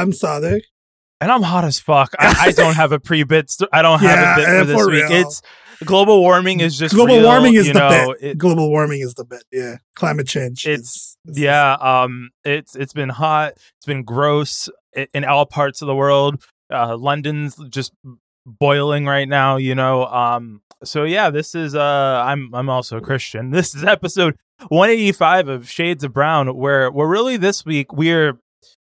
I'm Sadek. And I'm hot as fuck. I, I don't have a pre bit. St- I don't have Yeah, a bit for this for week. real. It's global warming is just Global real, warming is you the know, bit. it- Global warming is the bit. Yeah, climate change. It's- is- is- yeah um it's it's been hot it's been gross in all parts of the world uh london's just boiling right now you know um so yeah this is uh i'm i'm also a christian this is episode 185 of shades of brown where we're really this week we're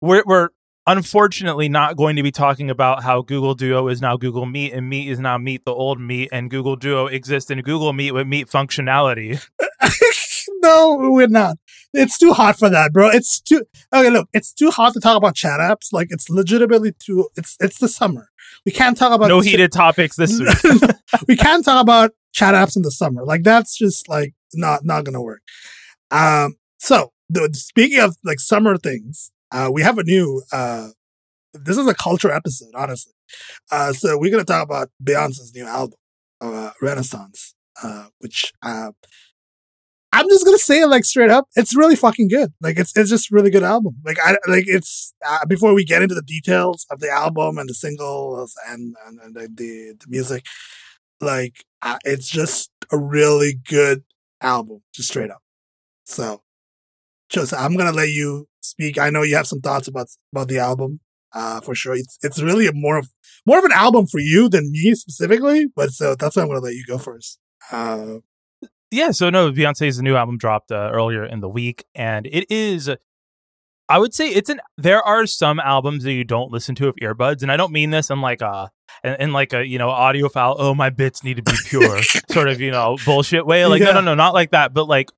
we're we're unfortunately not going to be talking about how Google Duo is now Google Meet and Meet is now Meet the old Meet and Google Duo exists in Google Meet with Meet functionality. no, we're not. It's too hot for that, bro. It's too okay. Look, it's too hot to talk about chat apps. Like it's legitimately too. It's it's the summer. We can't talk about No heated topics this week. we can't talk about chat apps in the summer. Like that's just like not not gonna work. Um. So the, speaking of like summer things, uh, we have a new. uh This is a culture episode, honestly. Uh, so we're gonna talk about Beyonce's new album, uh, Renaissance, uh, which uh, I'm just gonna say it like straight up. It's really fucking good. Like it's it's just a really good album. Like I like it's uh, before we get into the details of the album and the singles and and, and the, the music, like uh, it's just a really good album, just straight up. So, Joseph, I'm gonna let you speak. I know you have some thoughts about about the album. Uh, for sure, it's it's really a more of more of an album for you than me specifically. But so that's why I'm gonna let you go first. Uh, yeah, so no, Beyonce's new album dropped uh, earlier in the week, and it is. I would say it's an. There are some albums that you don't listen to with earbuds, and I don't mean this in like a in, in like a you know audiophile. Oh, my bits need to be pure, sort of you know bullshit way. Like Yeah. no, no, no, not like that. But like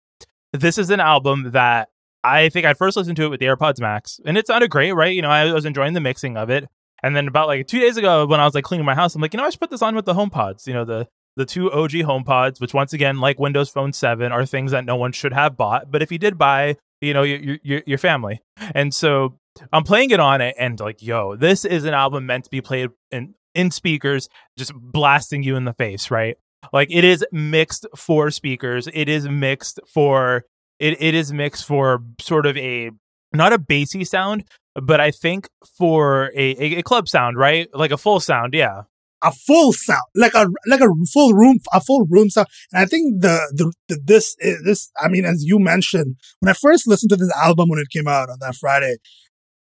this is an album that I think I first listened to it with the AirPods Max, and it sounded great, right? You know, I was enjoying the mixing of it. And then about like two days ago, when I was like cleaning my house, I'm like, you know, I should put this on with the HomePods. You know, the the two OG HomePods, which once again, like Windows Phone Seven, are things that no one should have bought. But if you did buy, you know, your your your family. And so I'm playing it on it, and like, yo, this is an album meant to be played in in speakers, just blasting you in the face, right? Like it is mixed for speakers. It is mixed for it. It is mixed for sort of a not a bassy sound, but I think for a, a, a club sound, right? Like a full sound, yeah. a full sound, like a like a full room, a full room sound. And I think the the, the this is this. I mean, as you mentioned, when I first listened to this album when it came out on that Friday,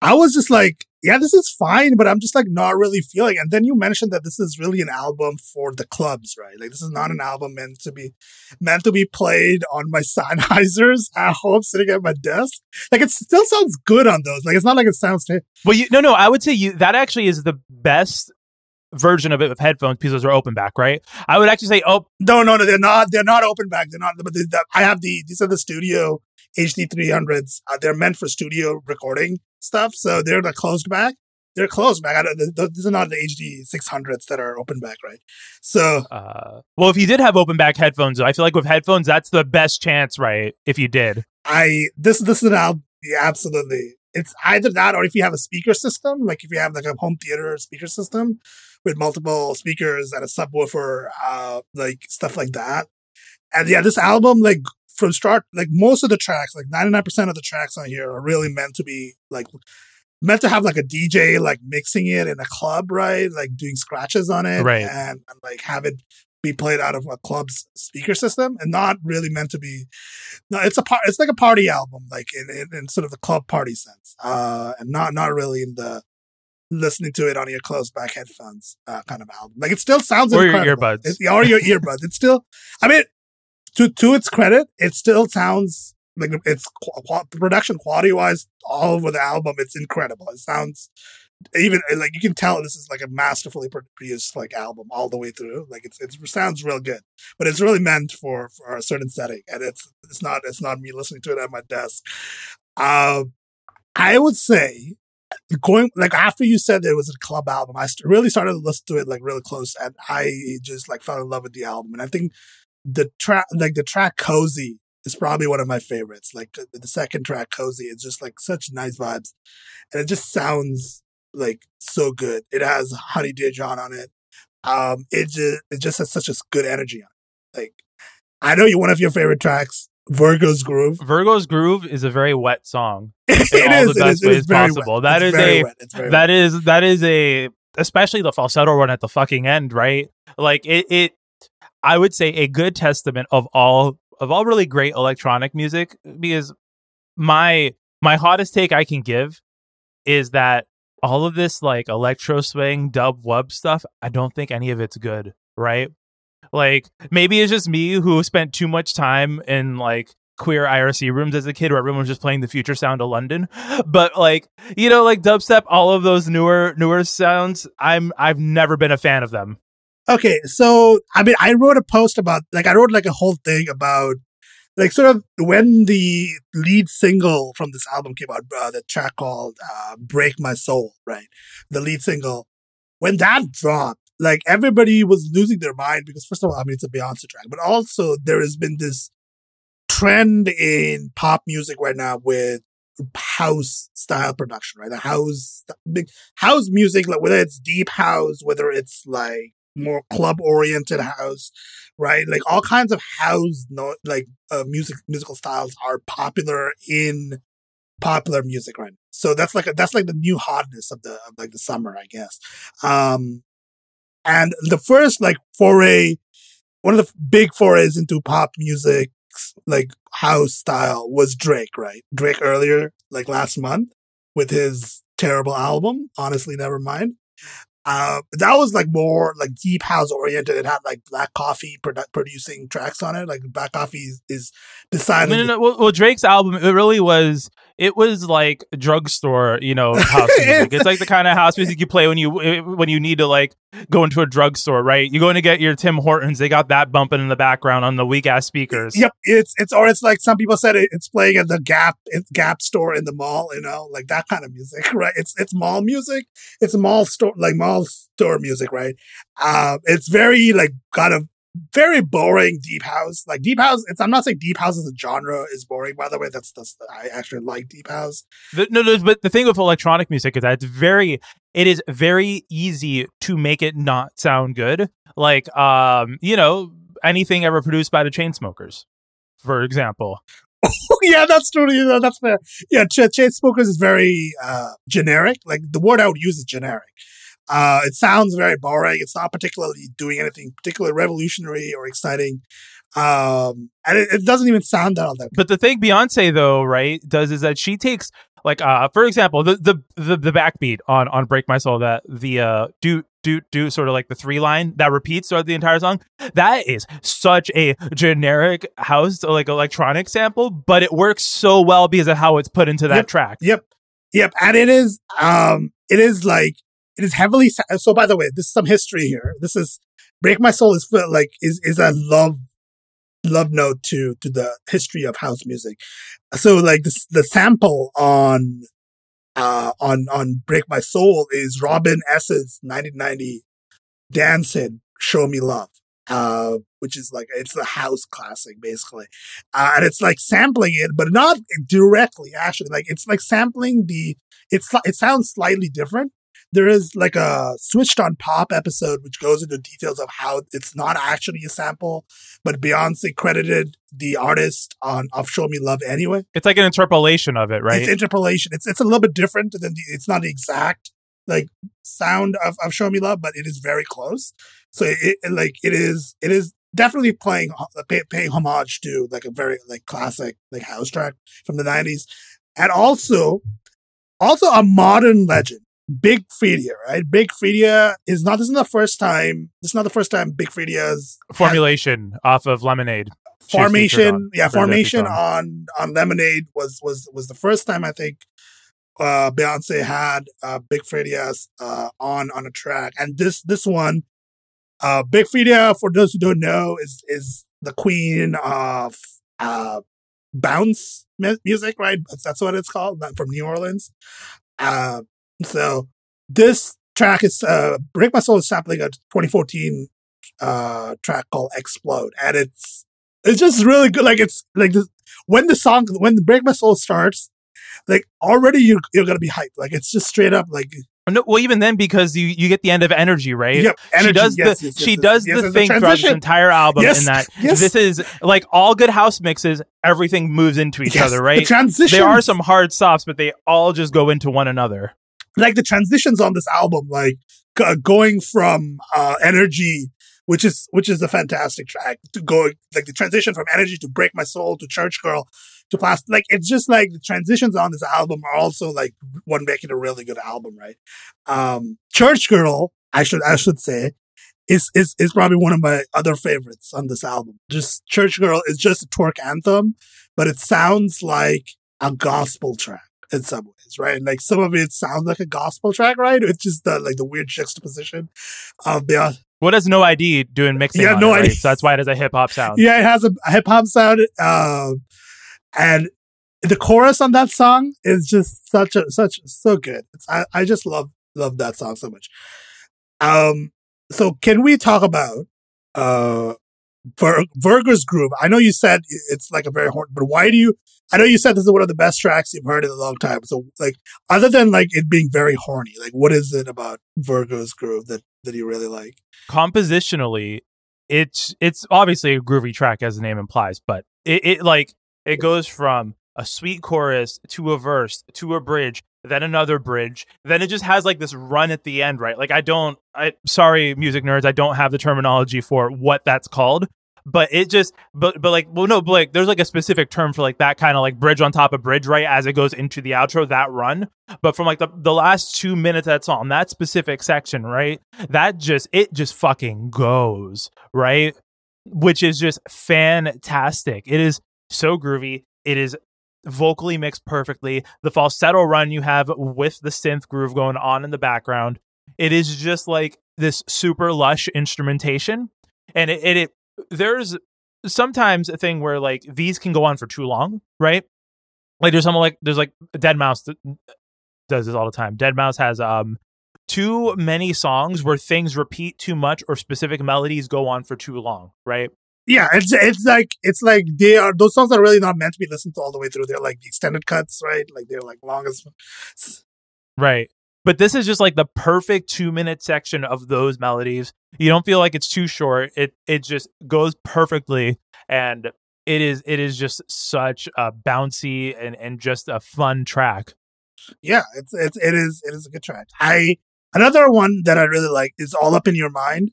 I was just like, yeah, this is fine, but I'm just like not really feeling. And then you mentioned that this is really an album for the clubs, right? Like this is not an album meant to be meant to be played on my Sennheisers at home, sitting at my desk. Like it still sounds good on those. Like it's not like it sounds. Well, you no, no. I would say you that actually is the best version of it with headphones because those are open back, right? I would actually say, oh, No, no, no, they're not. They're not open back. They're not. But they, the, I have the. These are the studio HD 300s. Uh, they're meant for studio recording stuff. So they're the closed back. They're closed back. I don't, the, the, these are not the HD 600s that are open back, right? So uh, well, if you did have open back headphones, I feel like with headphones, that's the best chance, right? If you did, I this this is an album. Yeah, absolutely. It's either that or if you have a speaker system, like if you have like a home theater speaker system with multiple speakers and a subwoofer, uh, like stuff like that. And yeah, this album, like from start, like most of the tracks, like 99% of the tracks on here are really meant to be like meant to have like a DJ like mixing it in a club, right? Like doing scratches on it, Right. And, and like have it be played out of a club's speaker system, and not really meant to be. No, it's a part. It's like a party album, like in, in, in sort of the club party sense, uh, and not not really in the listening to it on your closed back headphones uh, kind of album. Like it still sounds Or your earbuds. It- or your earbuds. It's still. I mean, to to its credit, it still sounds like it's production quality wise all over the album. It's incredible. It sounds even like you can tell this is like a masterfully produced like album all the way through. Like it's it sounds real good, but it's really meant for for a certain setting, and it's it's not it's not me listening to it at my desk. Um, I would say going like after you said it was a club album, I really started to listen to it like really close, and I just like fell in love with the album. And I think the track, like the track "Cozy," is probably one of my favorites. Like the, the second track, "Cozy," it's just like such nice vibes, and it just sounds like so good. It has Honey Dijon on it. Um, it just it just has such a good energy on it. Like I know you one of your favorite tracks Virgo's Groove. Virgo's Groove is a very wet song. it is. the best is. It is very possible. wet. That It's is very a- wet. It's very That wet. is that is a especially the falsetto run at the fucking end, right? Like it it I would say a good testament of all of all really great electronic music because my my hottest take I can give is that all of this like electro swing dub wub stuff, I don't think any of it's good, right? Like maybe it's just me who spent too much time in like queer IRC rooms as a kid where everyone was just playing the future sound of London. But like, you know, like dubstep, all of those newer newer sounds, I'm I've never been a fan of them. Okay, so I mean, I wrote a post about like I wrote like a whole thing about like sort of when the lead single from this album came out, uh, the track called uh, "Break My Soul," right? The lead single when that dropped, like everybody was losing their mind because first of all, I mean, it's a Beyonce track, but also there has been this trend in pop music right now with house style production, right? The house, big house music, like whether it's deep house, whether it's like more club oriented house, right? Like all kinds of house, no, like uh, music, musical styles are popular in popular music right now. So that's like a, that's like the new hotness of the of like the summer, I guess. Um, and the first like foray, one of the big forays into pop music, like house style, was Drake, right? Drake earlier, like last month, with his terrible album, honestly, never mind. Uh, that was like more like deep house oriented. It had like Black Coffee produ- producing tracks on it. Like Black Coffee is, is decided. No, no, no. Well, well, Drake's album, it really was. It was like drugstore, you know, house music. It's like the kind of house music you play when you when you need to like go into a drugstore, right? You go in to get your Tim Hortons. They got that bumping in the background on the weak ass speakers. Yep, it's it's or it's like some people said it, it's playing at the Gap Gap store in the mall, you know, like that kind of music, right? It's it's mall music. It's mall store like mall store music, right? Um, it's very like kind of very boring deep house. Like deep house, it's I'm not saying deep house as a genre is boring. By the way, that's that's I actually like deep house. The, no, no, but the thing with electronic music is that it's very, it is very easy to make it not sound good. Like, um, you know, anything ever produced by the Chainsmokers, for example. yeah, that's true. Know, that's fair. Yeah, Ch- Chainsmokers is very uh, generic. Like the word I would use is generic. Uh, it sounds very boring. It's not particularly doing anything particularly revolutionary or exciting. Um, and it, it doesn't even sound that all that. But the thing Beyonce though, right, does is that she takes like uh for example, the the the, the backbeat on on Break My Soul that the uh do do do sort of like the three line that repeats throughout the entire song. That is such a generic house like electronic sample, but it works so well because of how it's put into that Yep. track. Yep, yep. And it is, um, it is like it is heavily. So, by the way, this is some history here. This is "Break My Soul" is like is is a love love note to to the history of house music. So, like this, the sample on uh on on "Break My Soul" is Robin S's 1990 dance hit "Show Me Love." Uh, which is like it's a house classic basically, uh, and it's like sampling it, but not directly. Actually, like it's like sampling the. It's it sounds slightly different. There is like a switched on pop episode which goes into details of how it's not actually a sample, but Beyonce credited the artist on of "Show Me Love" anyway. It's like an interpolation of it, right? It's interpolation. It's it's a little bit different than the. It's not the exact like sound of, of "Show Me Love," but it is very close. So it, it like it is it is definitely playing uh, pay, paying homage to like a very like classic like house track from the nineties, and also also a modern legend. Big Freedia, right? Big Freedia is not. This is the first time. This is not the first time Big Freedia's Formulation off of Lemonade. Formation on- yeah formation on on lemonade was was was the first time i think uh beyonce had uh big Freedia's uh on on a track and this this one uh big Freedia for those who don't know is is the queen of uh bounce music right that's, that's what it's called from new orleans uh so this track is uh break my soul is sampling a 2014 uh track called explode and it's it's just really good. Like it's like this, when the song when the Break My Soul starts, like already you're you're gonna be hyped. Like it's just straight up like No, well, even then, because you, you get the end of energy, right? Yep, she does yes, the yes, she yes, does the thing throughout this entire album in that this is like all good house mixes. Everything moves into each other, The right? transitions, There are some hard stops, but they all just go into one another. Like the transitions on this album, like g- going from uh, energy, which is which is a fantastic track, to go like the transition from energy to break my soul to church girl to plastic. Like it's just like the transitions on this album are also like what make it a really good album, right? Um, church girl, I should I should say. Is, is is probably one of my other favorites on this album. Just Church Girl is just a twerk anthem, but it sounds like a gospel track in some ways, right? Like some of it sounds like a gospel track, right? It's just the like the weird juxtaposition of the What has No I.D. doing mixing? Yeah, on no it, right? ID. So that's why it has a hip hop sound. yeah, it has a hip hop sound, um, and the chorus on that song is just such a such so good. It's, I I just love love that song so much. Um, so can we talk about uh Vir- Virgo's Groove? I know you said it's like a very horn, but why do you? I know you said this is one of the best tracks you've heard in a long time. So like, other than like it being very horny, like what is it about Virgo's Groove that that you really like? compositionally it's it's obviously a groovy track as the name implies but it, it like it goes from a sweet chorus to a verse to a bridge then another bridge then it just has like this run at the end right? Like i don't i sorry music nerds i don't have the terminology for what that's called but it just but but like well no but like there's like a specific term for like that kind of like bridge on top of bridge right as it goes into the outro that run. But from like the, the last two minutes of that song that specific section right that just it just fucking goes right? Which is just fantastic. It is so groovy. It is vocally mixed perfectly. The falsetto run you have with the synth groove going on in the background. It is just like this super lush instrumentation. And it, it, it there's sometimes a thing where like these can go on for too long right? Like there's someone like there's like deadmau5 that does this all the time. deadmau5 has um too many songs where things repeat too much or specific melodies go on for too long right Yeah, it's it's like it's like they are those songs are really not meant to be listened to all the way through. They're like the extended cuts, right? Like they're like long as Right. But this is just like the perfect two minute section of those melodies. You don't feel like it's too short. It it just goes perfectly and it is it is just such a bouncy and, and just a fun track. yeah, it's it's it is it is a good track. I another one that I really like is All Up in Your Mind.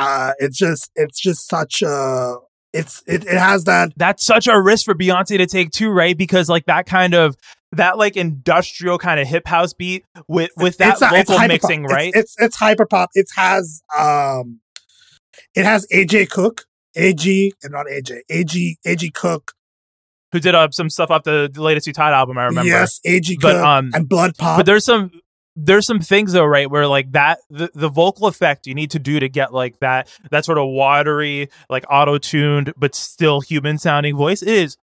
Uh it's just it's just such a it's it, it has that That's such a risk for Beyonce to take too, right? Because like that kind of that like industrial kind of hip house beat with with that it's, vocal mixing, right? It's, it's it's hyper pop. It has um it has AJ Cook, AG and not AJ, AG AG Cook. Who did uh, some stuff off the, the latest Tide album? I remember. Yes, AG But, Cook um, and Blood Pop. but there's some there's some things though right where like that the, the vocal effect you need to do to get like that that sort of watery like auto-tuned but still human sounding voice is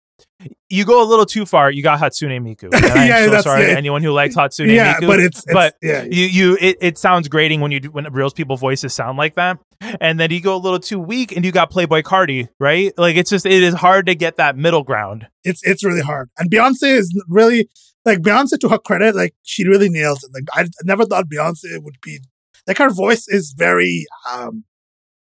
you go a little too far you got hatsune miku. And i'm so sorry to anyone who likes hatsune yeah, miku but it's, it's but yeah, you you it, it sounds grating when you do when real people voices sound like that. And then you go a little too weak and you got Playboi Carti right? Like it's just it is hard to get that middle ground. It's it's really hard. And Beyonce is really like Beyonce to her credit, like she really nails it. Like I never thought Beyonce would be like her voice is very um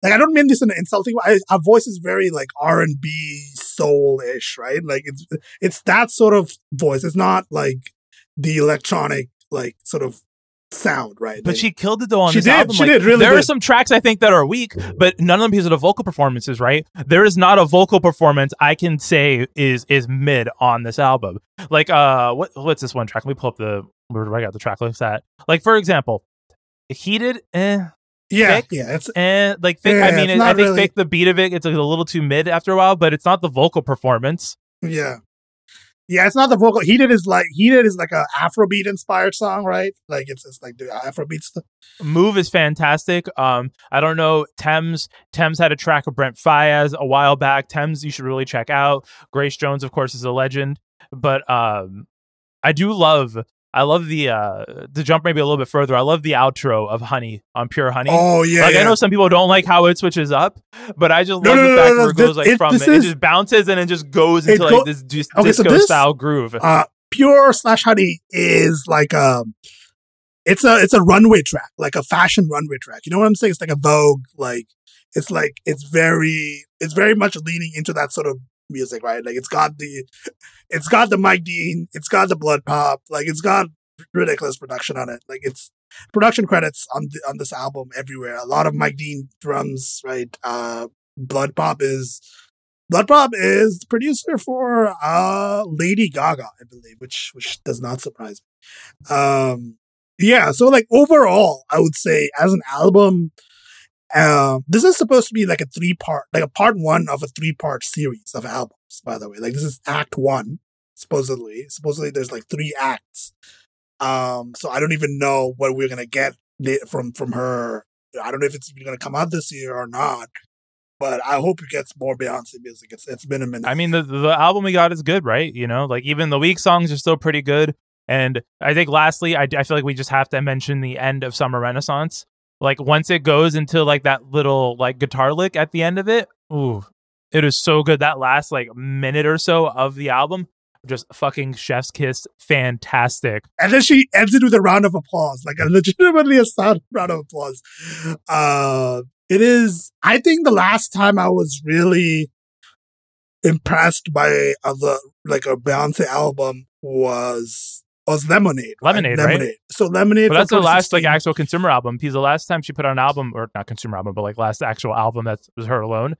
like I don't mean this in an insulting way. Her voice is very like R and B soul ish, right? Like it's it's that sort of voice. It's not like the electronic like sort of sound, right? But Like, she killed it though on She this did, album. she Like, did, really There are some tracks I think that are weak, but none of them because of the vocal performances. Right? There is not a vocal performance I can say is is mid on this album. Like uh, what what's this one track? Let me pull up the where do I got the track list at? Like for example, heated. Eh, yeah, Thique. yeah. It's eh, like Thique. Yeah, I mean, it, I think really- Thique. The beat of it, it's a little too mid after a while, but it's not the vocal performance. Yeah. Yeah, it's not the vocal. Heated is like heated is like a Afrobeat inspired song, right? Like it's it's like the Afrobeat stuff. Move is fantastic. Um, I don't know. Tems Tems had a track of Brent Faiyaz a while back. Tems, you should really check out. Grace Jones, of course, is a legend. But um, I do love. I love the uh to jump maybe a little bit further. I love the outro of Honey on Pure Honey. Oh yeah, like yeah. I know some people don't like how it switches up, but I just No, love no, the fact no, where it goes like it- from it, is- it just bounces and it just goes into go- like this dis- Okay, so disco this- style groove. uh, pure slash honey is like um it's a it's a runway track, like a fashion runway track. You know what I'm saying? It's like a Vogue, like it's like it's very it's very much leaning into that sort of music, right? Like it's got the it's got the Mike Dean, it's got the Blood Pop, like it's got ridiculous production on it. Like it's production credits on the, on this album everywhere. A lot of Mike Dean drums, right? Uh, Blood Pop is Blood Pop is the producer for uh Lady Gaga, I believe, which which does not surprise me. Um, yeah, so like overall, I would say as an album, uh, this is supposed to be like a three part, like a part one of a three part series of albums. By the way, like this is Act One, supposedly. Supposedly, there's like three acts. Um, so I don't even know what we're gonna get from from her. I don't know if it's even gonna come out this year or not. But I hope it gets more Beyonce music. It's it's been a minute. I mean, the the album we got is good, right? You know, like even the weak songs are still pretty good. And I think lastly, I, I feel like we just have to mention the end of Summer Renaissance. Like once it goes into like that little like guitar lick at the end of it, ooh, it is so good. That last like minute or so of the album, just fucking chef's kiss, fantastic. And then she ends it with a round of applause, like a legitimately a sound round of applause. Uh, it is. I think the last time I was really impressed by other like a Beyonce album was was Lemonade. Lemonade, right? Lemonade. So Lemonade. But that's the last like actual consumer album. Because the last time she put out an album, or not consumer album, but like last actual album that was her alone.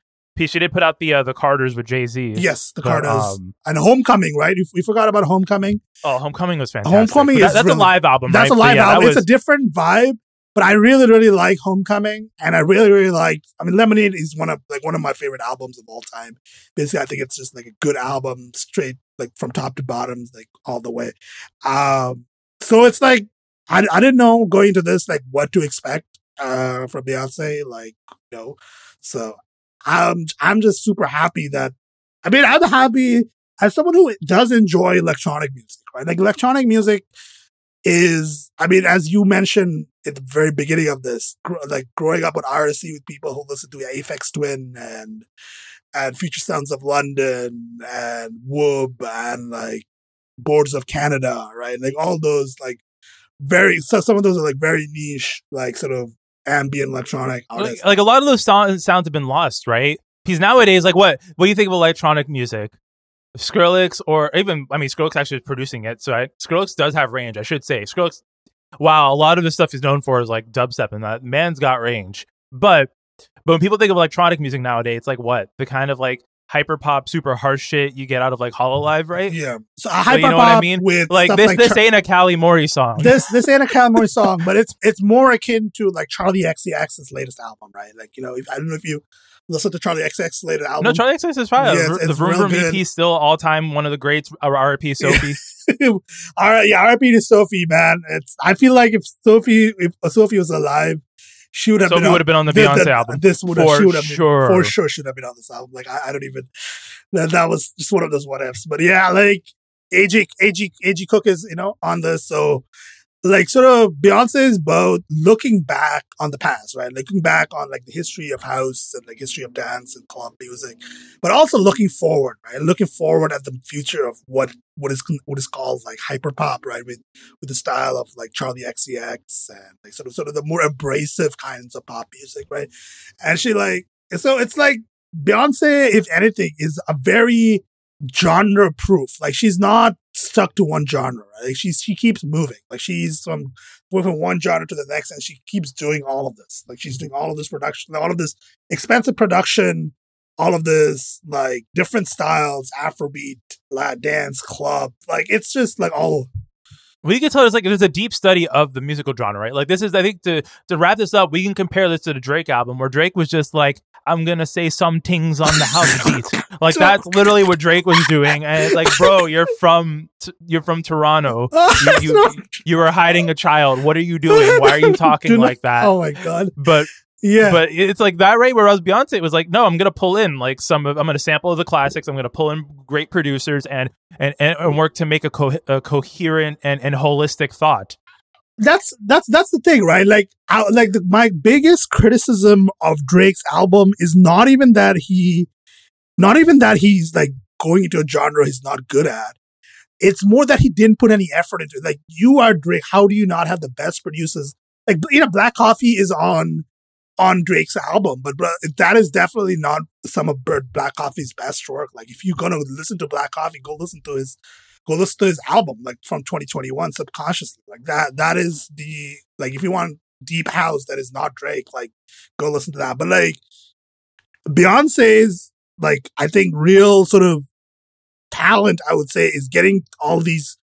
She did put out the uh, the Carters with Jay Z. Yes, the Carters um, and Homecoming. Right, we forgot about Homecoming. Oh, Homecoming was fantastic. Homecoming that, that's really, a live album. That's right? a live yeah, album. Was, it's a different vibe. But I really, really like Homecoming, and I really, really like. I mean, Lemonade is one of like one of my favorite albums of all time. Basically, I think it's just like a good album, straight like from top to bottom, like all the way. Um, so it's like I, I didn't know going into this like what to expect uh from Beyonce, like you know. So I'm I'm just super happy that I mean I'm happy as someone who does enjoy electronic music, right? Like electronic music is I mean, as you mentioned at the very beginning of this, gr- like growing up with RSC with people who listen to Aphex Twin and and Future Sounds of London and Whoop and like Boards of Canada, right? Like all those like very so some of those are like very niche, like sort of ambient electronic artists. Like, like a lot of those sounds sounds have been lost, right? Because nowadays, like what what do you think of electronic music? Skrillex or even I mean Skrillex actually is producing it, so I, Skrillex does have range. I should say Skrillex. Wow, a lot of the stuff he's known for is like dubstep, and that man's got range. But but when people think of electronic music nowadays, it's like what the kind of like hyper pop, super harsh shit you get out of like Hololive, right? Yeah. So hyper so you know what I mean? With like this, like this Char- ain't a Calli Mori song. This this ain't a Calli Mori song, but it's it's more akin to like Charli XCX's latest album, right? Like you know, if, I don't know if you listen to Charli XCX later album. No, Charli XCX is fine. Yeah, it's, the Vroom Vroom EP still all time one of the greats. R.I.P. Sophie. all right, yeah, R.I.P. to Sophie, man. It's I feel like if Sophie if Sophie was alive, she would have Sophie been would have been on the Beyonce album. This would have, she would have sure. been, for sure should have been on this album. Like I, I don't even that that was just one of those what ifs. But yeah, like AG AG AG Cook is you know on this, so like sort of Beyonce is both looking back on the past, right? Looking back on like the history of house and like history of dance and club music, but also looking forward, right? Looking forward at the future of what what is what is called like hyper pop, right? With with the style of like Charli XCX and like sort of sort of the more abrasive kinds of pop music, right? And she like so it's like Beyonce, if anything, is a very genre proof. Like she's not stuck to one genre. Right? Like she's she keeps moving. Like she's from moving one genre to the next, and she keeps doing all of this. Like she's doing all of this production, all of this expensive production, all of this like different styles, Afrobeat, Latin dance, club. Like it's just like all we can tell it's like there's a deep study of the musical genre, right? Like this is, I think, to to wrap this up, we can compare this to the Drake album, where Drake was just like, "I'm gonna say some things on the house beat," like that's literally what Drake was doing. And it's like, bro, you're from you're from Toronto. You, you, you are hiding a child. What are you doing? Why are you talking like that? Oh my god! But yeah. But it's like that, right? Whereas Beyonce was like, no, I'm going to pull in like some of, I'm going to sample the classics. I'm going to pull in great producers and, and, and work to make a, co- a coherent and, and holistic thought. That's, that's, that's the thing, right? Like, I, like the, my biggest criticism of Drake's album is not even that he, not even that he's like going into a genre he's not good at. it's more that he didn't put any effort into it. Like you are Drake. How do you not have the best producers? Like you know, Black Coffee is on on Drake's album, but bro, that is definitely not some of Black Coffee's best work. Like if you're gonna listen to Black Coffee, go listen to his go listen to his album, like from 2021, subconsciously. Like that that is the like if you want deep house that is not Drake, like go listen to that. But like Beyonce's like I think real sort of talent, I would say, is getting all these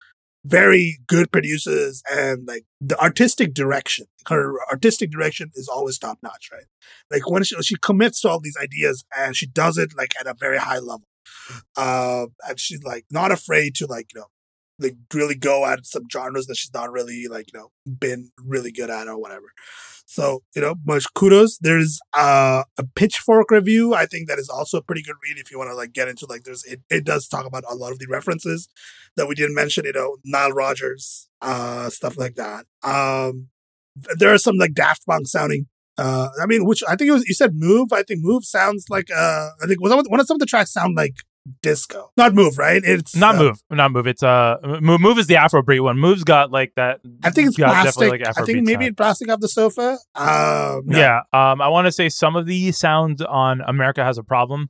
very good producers and like the artistic direction. Her artistic direction is always top notch, right? Like when she, she commits to all these ideas and she does it like at a very high level. Uh, and she's like not afraid to like, you know, like really go at some genres that she's not really like, you know, been really good at or whatever. So, you know, much kudos. There's uh, a pitchfork review. I think that is also a pretty good read if you want to like get into like there's it, it does talk about a lot of the references that we didn't mention, you know, Nile Rodgers, uh, stuff like that. Um there are some like Daft Punk sounding uh I mean which I think it was you said move. I think move sounds like uh I think was one of some of the tracks sound like disco. Not move, right? It's not uh, move, not move. It's uh, move. Move is the Afrobeat one. Move's got like that. I think it's got plastic. definitely, like, I think maybe sound. plastic off the sofa. Um, no. Yeah. Um, I want to say some of the sounds on America has a problem.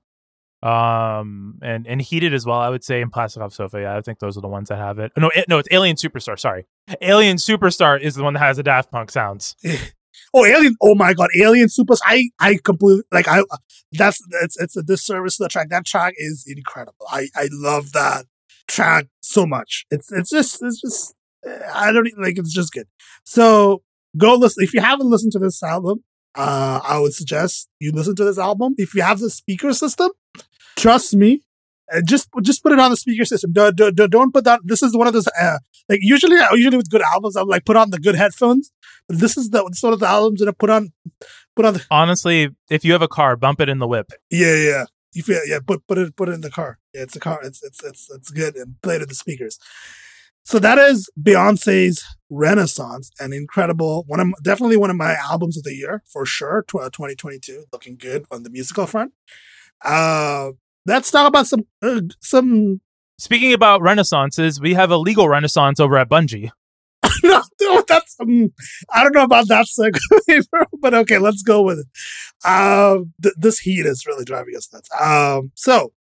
Um, and and heated as well. I would say in Plastic Off Sofa. Yeah, I think those are the ones that have it. No, it, no, it's Alien Superstar. Sorry, Alien Superstar is the one that has the Daft Punk sounds. Oh, Alien! Oh my God, Alien Supers! I I completely like I. That's it's it's a disservice to the track. That track is incredible. I I love that track so much. It's it's just it's just I don't even- like it's just good. So go listen if you haven't listened to this album. Uh, I would suggest you listen to this album. If you have the speaker system, trust me, just just put it on the speaker system. Don't, don't, don't put that. This is one of those uh, like usually usually with good albums, I'm like put on the good headphones. But this is the this is one of the albums that I put on put on the Honestly, if you have a car, bump it in the whip. yeah yeah. You feel yeah, put put it put it in the car. Yeah, it's a car. It's it's it's it's good and play it with the speakers. So that is Beyonce's Renaissance, an incredible one of definitely one of my albums of the year for sure. 2022, looking good on the musical front. Uh, let's talk about some uh, some. Speaking about renaissances, we have a legal renaissance over at Bungie. no, that's um, I don't know about that segue, but okay, let's go with it. Um, th- this heat is really driving us nuts. Um, so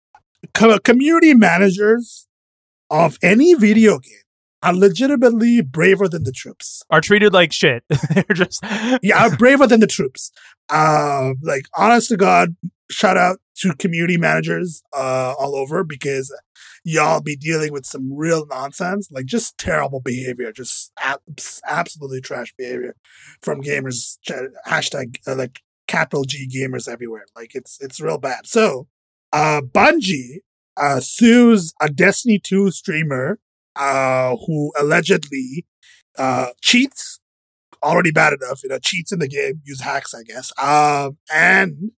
co- community managers of any video game are legitimately braver than the troops. Are treated like shit. They're just Yeah, are braver than the troops. Uh, like honest to God, shout out to community managers uh, all over because y'all be dealing with some real nonsense, like just terrible behavior, just abs- absolutely trash behavior from gamers. Hashtag uh, like capital G gamers everywhere. Like it's it's real bad. So, uh, Bungie uh, sues a Destiny 2 streamer uh, who allegedly uh, cheats. Already bad enough, you know, cheats in the game, use hacks, I guess, um, and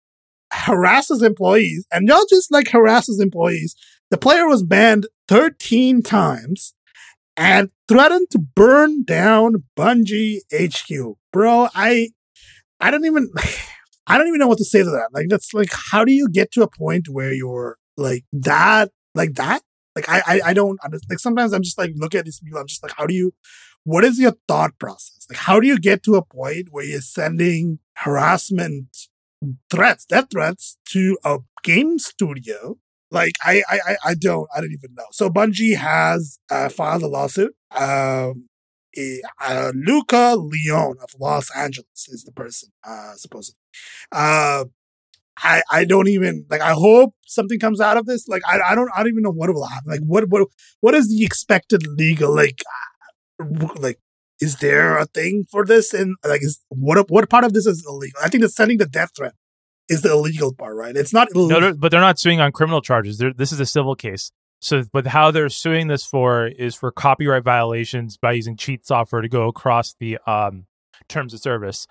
harasses employees, and not just like harasses employees. The player was banned 13 times and threatened to burn down Bungie HQ. Bro, I I don't even I don't even know what to say to that. Like that's like how do you get to a point where you're like that like that? Like I I, I don't like sometimes I'm just like look at these people, I'm just like, how do you what is your thought process? Like how do you get to a point where you're sending harassment threats, death threats to a game studio. Like I, I, I- don't, I don't even know. So Bungie has uh, filed a lawsuit. Um, uh, Luca Leon of Los Angeles is the person, uh, supposedly. Uh, I, I don't even like. I hope something comes out of this. Like, I, I don't, I don't even know what will happen. Like, what, what, what is the expected legal? Like, uh, like, is there a thing for this? And like, is what, what part of this is illegal? I think that sending the death threat is the illegal part, right? It's not illegal. no, but they're not suing on criminal charges. They're, this is a civil case. So, but how they're suing this for is for copyright violations by using cheat software to go across the um, terms of service.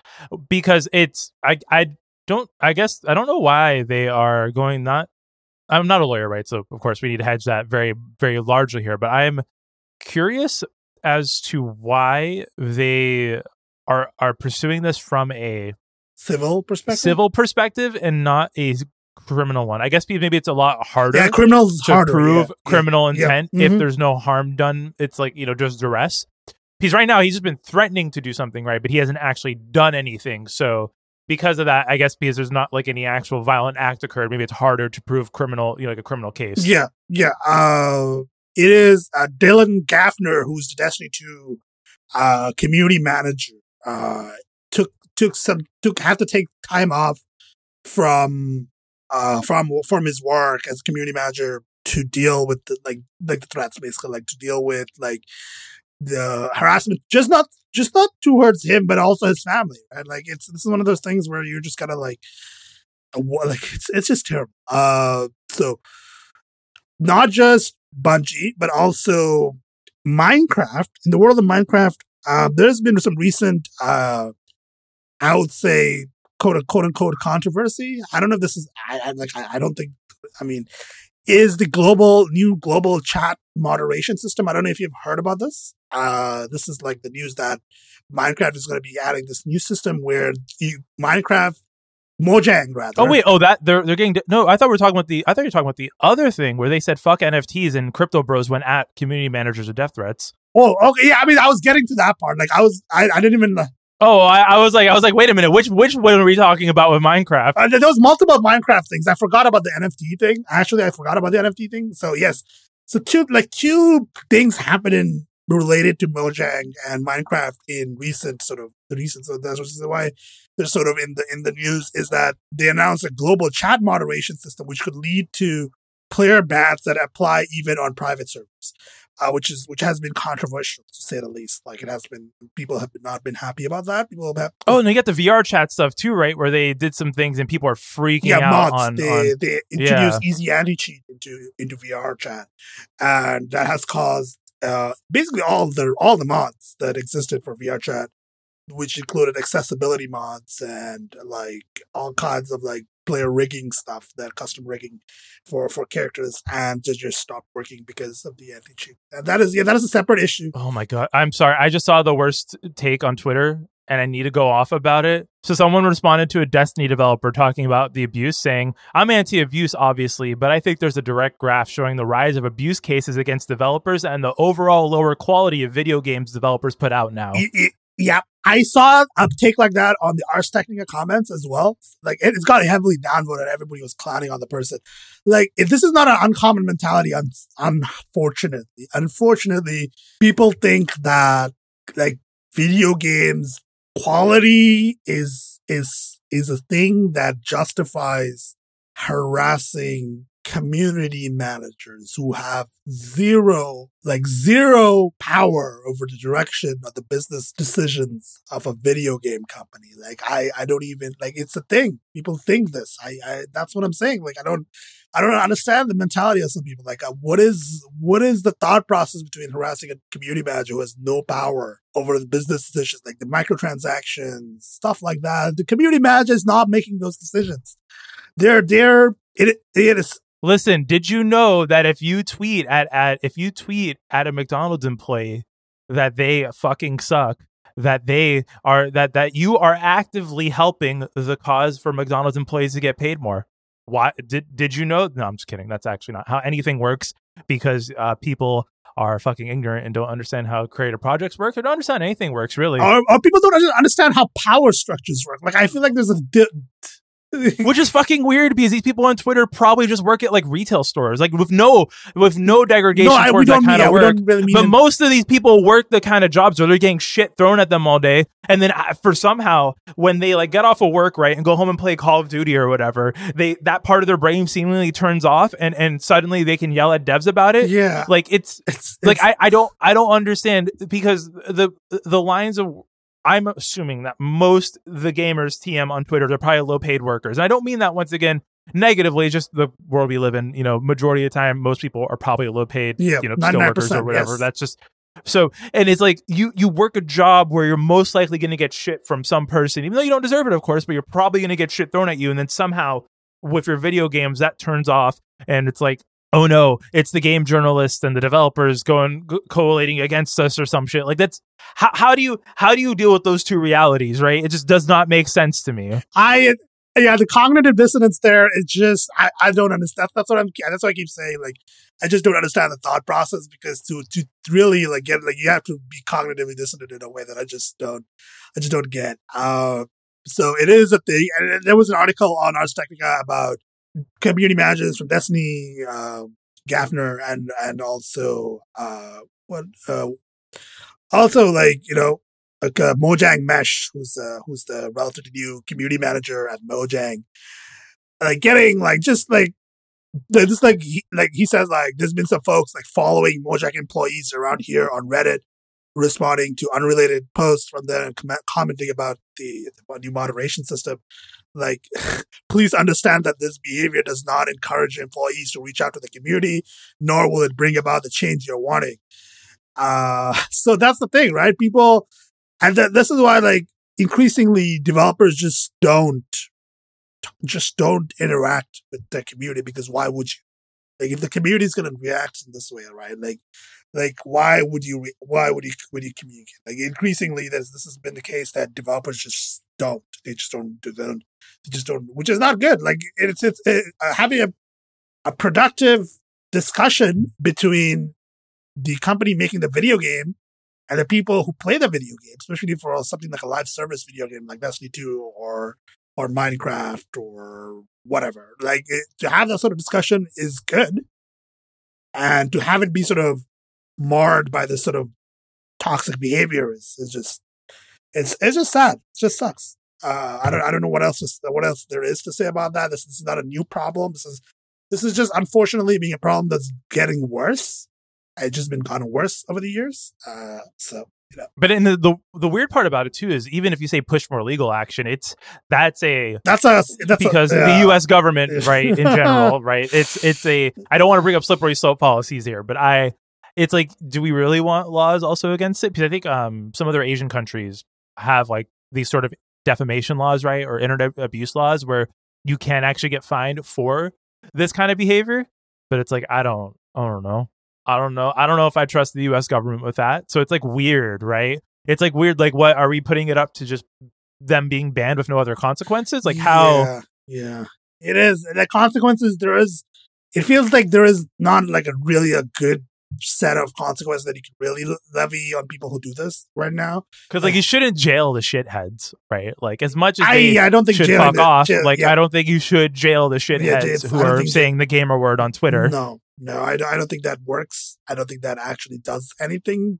Because it's, I, I don't, I guess, I don't know why they are going not. I'm not a lawyer, right? So, of course, we need to hedge that very, very largely here. But I'm curious as to why they are are pursuing this from a civil perspective. civil perspective and not a criminal one. I guess maybe it's a lot harder. Yeah, criminals to harder, prove yeah, criminal yeah, intent yeah. if Mhm. there's no harm done. It's like you know just duress. He's right now. He's just been threatening to do something, right? But he hasn't actually done anything. So because of that, I guess because there's not like any actual violent act occurred, maybe it's harder to prove criminal, you know, like a criminal case. Yeah, yeah. Uh, it is uh, Dylan Gafner, who's the Destiny 2 uh, community manager. Uh, took took some took had to take time off from uh from from his work as community manager to deal with the like like the threats basically like to deal with like the harassment just not just not towards him but also his family right like it's this is one of those things where you're just kind of like like it's it's just terrible uh so not just Bungie, but also Minecraft. In the world of Minecraft, uh, there's been some recent, uh, I would say, quote quote unquote controversy. I don't know if this is, I, I like, I, I don't think, I mean, is the global new global chat moderation system. I don't know if you've heard about this. Uh, this is like the news that Minecraft is going to be adding this new system where you Minecraft Mojang rather. Oh wait, oh that they're they're getting no. I thought we were talking about the. I thought you were talking about the other thing where they said fuck NFTs and crypto bros went at community managers of death threats. Oh, okay. Yeah, I mean, I was getting to that part. Like, I was, I, I didn't even. Oh, I, I was like, I was like, wait a minute, which which one are we talking about with Minecraft? Uh, there was multiple Minecraft things. I forgot about the NFT thing. Actually, I forgot about the NFT thing. So yes, so two like two things happening related to Mojang and Minecraft in recent sort of the recent. So that's why they're sort of in the in the news is that they announced a global chat moderation system which could lead to player bans that apply even on private servers. Uh, which is which has been controversial to say the least. Like it has been, people have not been happy about that. People have Oh, and you get the VR chat stuff too, right? Where they did some things and people are freaking yeah, out mods. on, they on they yeah. introduced easy anti cheat into into VR chat, and that has caused uh, basically all the all the mods that existed for VR chat, which included accessibility mods and like all kinds of like player rigging stuff, that custom rigging for for characters, and just just stopped working because of the anti cheat. And that is yeah, that is a separate issue. Oh my god. I'm sorry. I just saw the worst take on Twitter and I need to go off about it. So someone responded to a Destiny developer talking about the abuse saying, "I'm anti-abuse obviously, but I think there's a direct graph showing the rise of abuse cases against developers and the overall lower quality of video games developers put out now." Yeah, I saw a take like that on the Ars Technica comments as well. Like it, it's got heavily downvoted. Everybody was clowning on the person. Like if this is not an uncommon mentality. Un- unfortunately, unfortunately, people think that like video games quality is is is a thing that justifies harassing community managers who have zero, like zero power over the direction of the business decisions of a video game company. Like I, I don't even like it's a thing. People think this. I, I that's what I'm saying. Like I don't, I don't understand the mentality of some people. Like uh, what is what is the thought process between harassing a community manager who has no power over the business decisions, like the microtransactions, stuff like that. The community manager is not making those decisions. They're they're it it is Listen, did you know that if you tweet at, at if you tweet at a McDonald's employee that they fucking suck, that they are that that you are actively helping the cause for McDonald's employees to get paid more. Why did did you know? No, I'm just kidding. That's actually not how anything works because uh, people are fucking ignorant and don't understand how creative projects work or don't understand anything works really. or, or people don't understand how power structures work. Like I feel like there's a di- which is fucking weird because these people on Twitter probably just work at like retail stores, like with no with no degradation no, towards that kind yeah, of work. really But it. most of these people work the kind of jobs where they're getting shit thrown at them all day, and then uh, for somehow when they like get off of work, right, and go home and play Call of Duty or whatever, they that part of their brain seemingly turns off, and and suddenly they can yell at devs about it. yeah, Like it's it's, like it's- I, I don't I don't understand because the the lines of I'm assuming that most the gamers TM on Twitter they're probably low paid workers. And I don't mean that once again negatively, just the world we live in, you know, majority of the time most people are probably low paid, Yeah, you know, skill workers or whatever. yes. That's just so and it's like you you work a job where you're most likely going to get shit from some person, even though you don't deserve it, of course, but you're probably going to get shit thrown at you, and then somehow with your video games that turns off, and it's like, oh no, it's the game journalists and the developers going collating against us or some shit. Like that's how how do you how do you deal with those two realities, right? It just does not make sense to me. I yeah, the cognitive dissonance there is just I, I don't understand. That's what I'm. That's what I keep saying. Like I just don't understand the thought process because to to really like get like you have to be cognitively dissonant in a way that I just don't I just don't get. Uh, so it is a thing. And there was an article on Ars Technica about community managers from Destiny, uh, Gafner, and and also uh, what uh, also like you know like uh, Mojang Mesh, who's uh, who's the relatively new community manager at Mojang, like getting like just like just like he, like he says like there's been some folks like following Mojang employees around here on Reddit, responding to unrelated posts from them, com- commenting about the, the new moderation system. Like, please understand that this behavior does not encourage employees to reach out to the community, nor will it bring about the change you're wanting. Uh, so that's the thing, right? People and th- this is why, like, increasingly developers just don't, just don't interact with the community because why would you? Like, if the community is going to react in this way, right? Like, like why would you? Re- why would you? Would you communicate? Like, increasingly, this this has been the case that developers just don't. They just don't. do They don't. They just don't. Which is not good. Like, it's it's it, uh, having a a productive discussion between the company making the video game and the people who play the video game, especially for something like a live service video game like Destiny 2 or or Minecraft or whatever. Like it, to have that sort of discussion is good, and to have it be sort of marred by this sort of toxic behavior is, is just it's it's just sad. It just sucks. Uh, I don't I don't know what else is, what else there is to say about that. This, this is not a new problem. This is this is just unfortunately being a problem that's getting worse it's just been gotten worse over the years. Uh, so you know. But in the, the the weird part about it too is even if you say push more legal action, it's that's a that's a that's because a, yeah. the U.S. government, right, in general, right, it's it's a. I don't want to bring up slippery slope policies here, but I, it's like, do we really want laws also against it? Because I think um some other Asian countries have like these sort of defamation laws, right, or internet abuse laws where you can actually get fined for this kind of behavior. But it's like I don't, I don't know. I don't know. I don't know if I trust the US government with that. So it's like weird, right? It's like weird like what are we putting it up to just them being banned with no other consequences? Like how Yeah. yeah. It is. The consequences there is it feels like there is not like a really a good set of consequences that you can really levy on people who do this right now. Because like you shouldn't jail the shitheads, right? Like as much as I, I don't think should fuck the- off, jail- like yeah. I don't think you should jail the shitheads Yeah, jail- who are saying the gamer word on Twitter. No, no, I don't, I don't think that works. I don't think that actually does anything,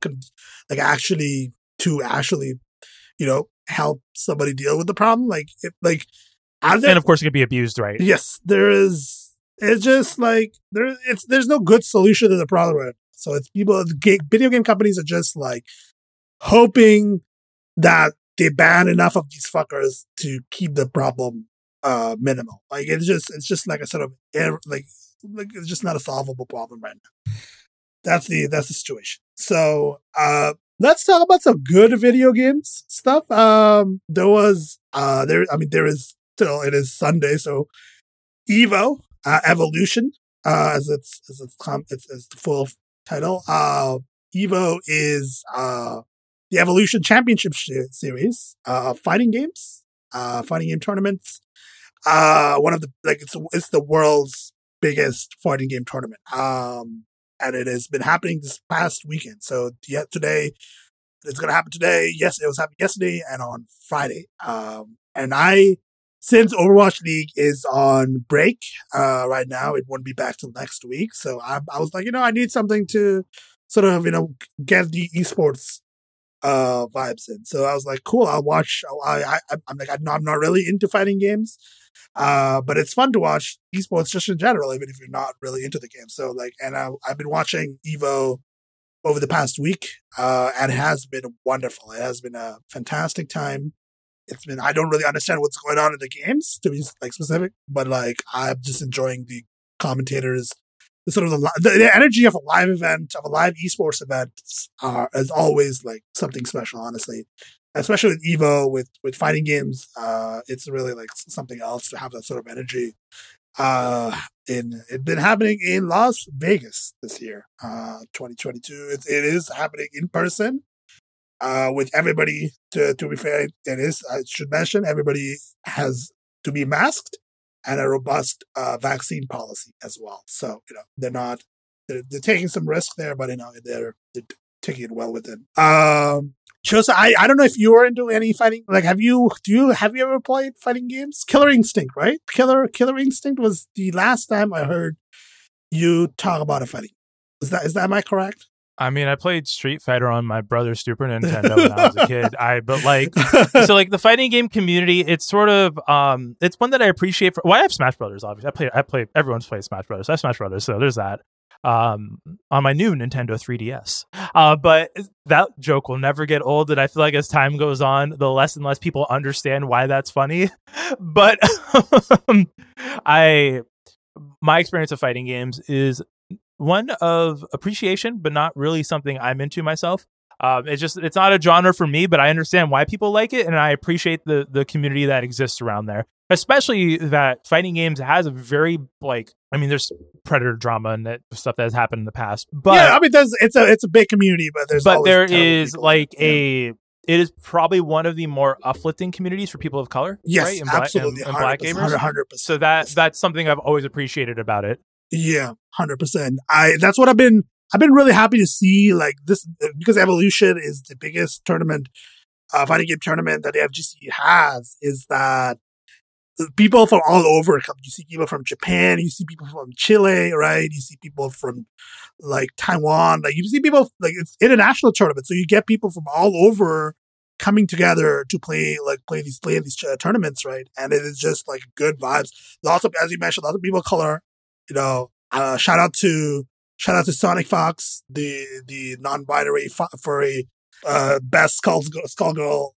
like actually to actually, you know, help somebody deal with the problem. Like, it, like, And of course, it could be abused, right? yes, there is. It's just like there. It's there's no good solution to the problem. So it's people. Video game companies are just like hoping that they ban enough of these fuckers to keep the problem uh minimal. Like it's just it's just like a sort of air- like like it's just not a solvable problem right now. That's the that's the situation. So uh let's talk about some good video games stuff. Um there was uh there I mean there is still it is Sunday, so Evo uh, Evolution uh as it's as it's com- it's, the full title. Uh Evo is uh the Evolution Championship sh- series, uh fighting games, uh fighting game tournaments. Uh one of the like it's it's the world's biggest fighting game tournament. Um, and it has been happening this past weekend. So yeah, today it's going to happen today. Yes, it was happening yesterday and on Friday. Um, and I, since Overwatch League is on break, uh, right now, it won't be back till next week. So I, I was like, you know, I need something to sort of, you know, get the esports, uh, vibes in. So I was like, cool, I'll watch. I, I, I'm like, I'm not, I'm not really into fighting games. Uh, but it's fun to watch esports just in general, even if you're not really into the game. So like, and I, I've been watching Evo over the past week, uh, and it has been wonderful. It has been a fantastic time. It's been, I don't really understand what's going on in the games to be like specific, but like, I'm just enjoying the commentators, the sort of the, the, the energy of a live event, of a live esports event, uh, is always like something special, honestly especially with Evo, with with fighting games, uh, it's really like something else to have that sort of energy. Uh, in it's been happening in Las Vegas this year, uh, 2022. It, it is happening in person, uh, with everybody. To to be fair, it is. I should mention everybody has to be masked and a robust uh, vaccine policy as well. So you know they're not they're, they're taking some risk there, but you know they're, they're taking it well within. Um, Chosa, I, I don't know if you are into any fighting. Like, have you do you have you ever played fighting games? Killer Instinct, right? Killer Killer Instinct was the last time I heard you talk about a fighting. Is that is that am I correct? I mean, I played Street Fighter on my brother's Super Nintendo when I was a kid. I but like so like the fighting game community, it's sort of um it's one that I appreciate for well, I have Smash Brothers, obviously. I play I play everyone's played Smash Brothers. I have Smash Brothers, so there's that. Um on my new Nintendo 3DS. Uh but that joke will never get old and I feel like as time goes on, the less and less people understand why that's funny. But I my experience of fighting games is one of appreciation, but not really something I'm into myself. Um, it's just it's not a genre for me, but I understand why people like it, and I appreciate the the community that exists around there. Especially that fighting games has a very like I mean, there's predator drama and that stuff that has happened in the past, but yeah, I mean, there's it's a it's a big community, but there's but there is like a it is probably one of the more uplifting communities for people of color, yes, right? And black, absolutely, and, and black 100%, gamers. 100%. So that that's something I've always appreciated about it. Yeah, hundred percent. I that's what I've been. I've been really happy to see like this because Evolution is the biggest tournament, uh, fighting game tournament that the FGC has. Is that people from all over come. You see people from Japan, you see people from Chile, right? You see people from like Taiwan. Like you see people like it's international tournament, so you get people from all over coming together to play like play these play these uh, tournaments, right? And it is just like good vibes. Lots of, as you mentioned, lots of people of color you know, uh, shout out to shout out to SonicFox, the the non-binary f- furry uh, best Skull Skullgirl